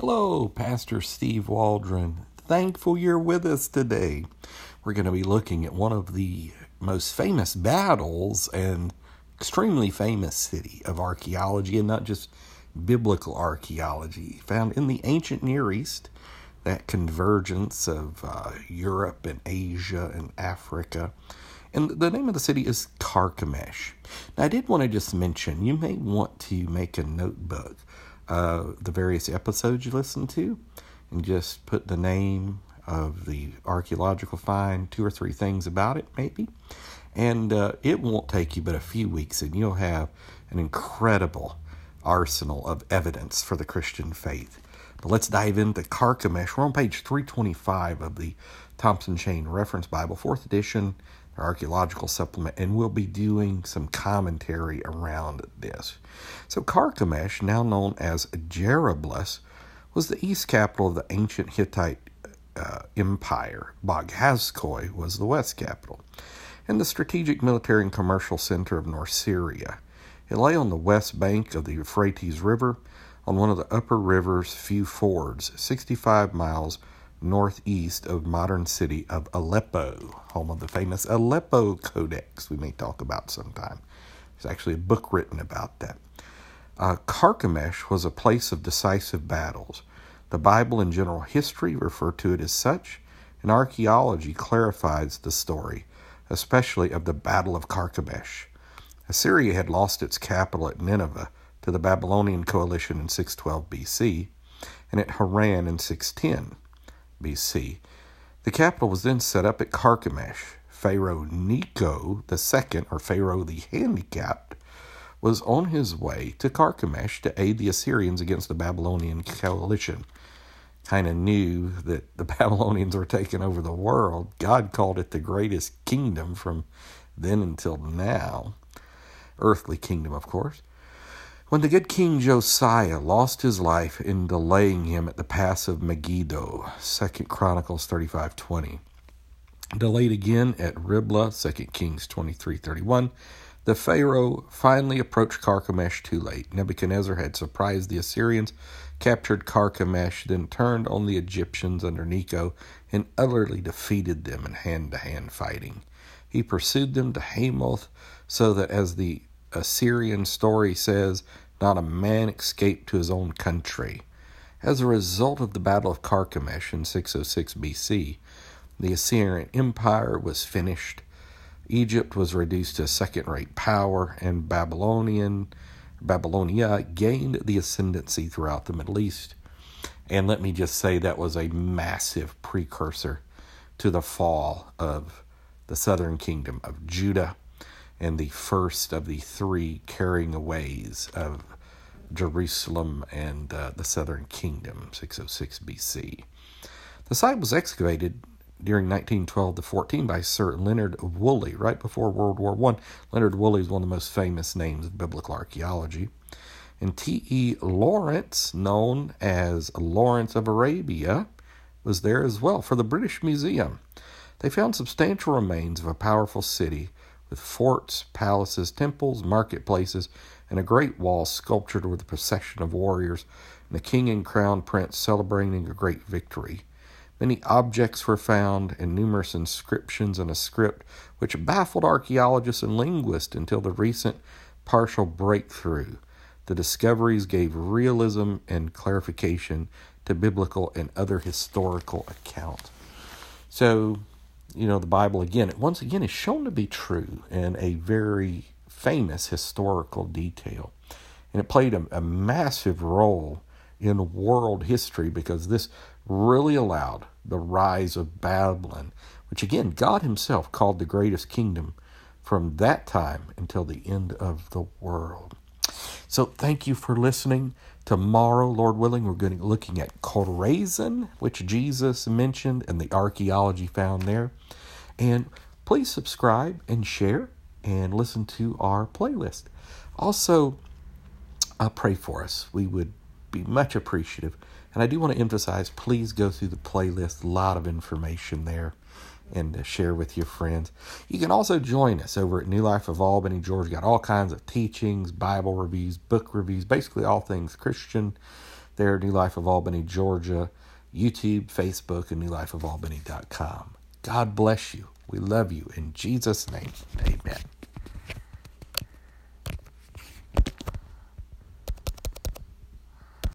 Hello, Pastor Steve Waldron. Thankful you're with us today. We're going to be looking at one of the most famous battles and extremely famous city of archaeology, and not just biblical archaeology, found in the ancient Near East, that convergence of uh, Europe and Asia and Africa. And the name of the city is Carchemish. Now, I did want to just mention you may want to make a notebook uh, the various episodes you listen to and just put the name of the archaeological find, two or three things about it, maybe. And uh, it won't take you but a few weeks, and you'll have an incredible arsenal of evidence for the Christian faith. But let's dive into Carchemish. We're on page 325 of the Thompson Chain Reference Bible, fourth edition, archaeological supplement, and we'll be doing some commentary around this. So, Carchemish, now known as Jerablus, was the east capital of the ancient Hittite uh, empire. Boghazkoy was the west capital, and the strategic military and commercial center of North Syria. It lay on the west bank of the Euphrates River, on one of the upper river's few fords, 65 miles northeast of modern city of Aleppo, home of the famous Aleppo Codex we may talk about sometime. There's actually a book written about that. Uh, Carchemish was a place of decisive battles. The Bible and general history refer to it as such, and archaeology clarifies the story, especially of the Battle of Carchemish. Assyria had lost its capital at Nineveh to the Babylonian coalition in 612 BC and at Haran in 610. BC. The capital was then set up at Carchemish. Pharaoh Necho II, or Pharaoh the Handicapped, was on his way to Carchemish to aid the Assyrians against the Babylonian coalition. Kind of knew that the Babylonians were taking over the world. God called it the greatest kingdom from then until now. Earthly kingdom, of course. When the good King Josiah lost his life in delaying him at the pass of Megiddo, 2 Chronicles 35:20. Delayed again at Riblah, 2 Kings 23:31. The Pharaoh finally approached Carchemish too late. Nebuchadnezzar had surprised the Assyrians, captured Carchemish, then turned on the Egyptians under Necho and utterly defeated them in hand to hand fighting. He pursued them to Hamath, so that as the Assyrian story says, not a man escaped to his own country. As a result of the Battle of Carchemish in 606 BC, the Assyrian Empire was finished. Egypt was reduced to a second-rate power, and Babylonian Babylonia gained the ascendancy throughout the Middle East. And let me just say that was a massive precursor to the fall of the southern kingdom of Judah and the first of the three carrying aways of Jerusalem and uh, the southern kingdom, 606 BC. The site was excavated during 1912 to 14 by Sir Leonard Woolley, right before World War I. Leonard Woolley is one of the most famous names of biblical archaeology. And T.E. Lawrence, known as Lawrence of Arabia, was there as well for the British Museum. They found substantial remains of a powerful city with forts, palaces, temples, marketplaces, and a great wall sculptured with a procession of warriors and the king and crown prince celebrating a great victory. Many objects were found and numerous inscriptions in a script which baffled archaeologists and linguists until the recent partial breakthrough. The discoveries gave realism and clarification to biblical and other historical accounts. So, you know, the Bible again, it once again, is shown to be true in a very famous historical detail. And it played a, a massive role in world history because this really allowed the rise of Babylon, which again, God Himself called the greatest kingdom from that time until the end of the world. So, thank you for listening. Tomorrow, Lord willing, we're going to looking at Chorazin, which Jesus mentioned, and the archaeology found there. And please subscribe and share and listen to our playlist. Also, uh, pray for us. We would be much appreciative. And I do want to emphasize please go through the playlist, a lot of information there, and share with your friends. You can also join us over at New Life of Albany, Georgia. Got all kinds of teachings, Bible reviews, book reviews, basically all things Christian there at New Life of Albany, Georgia, YouTube, Facebook, and newlifeofalbany.com. God bless you. We love you. In Jesus' name, amen.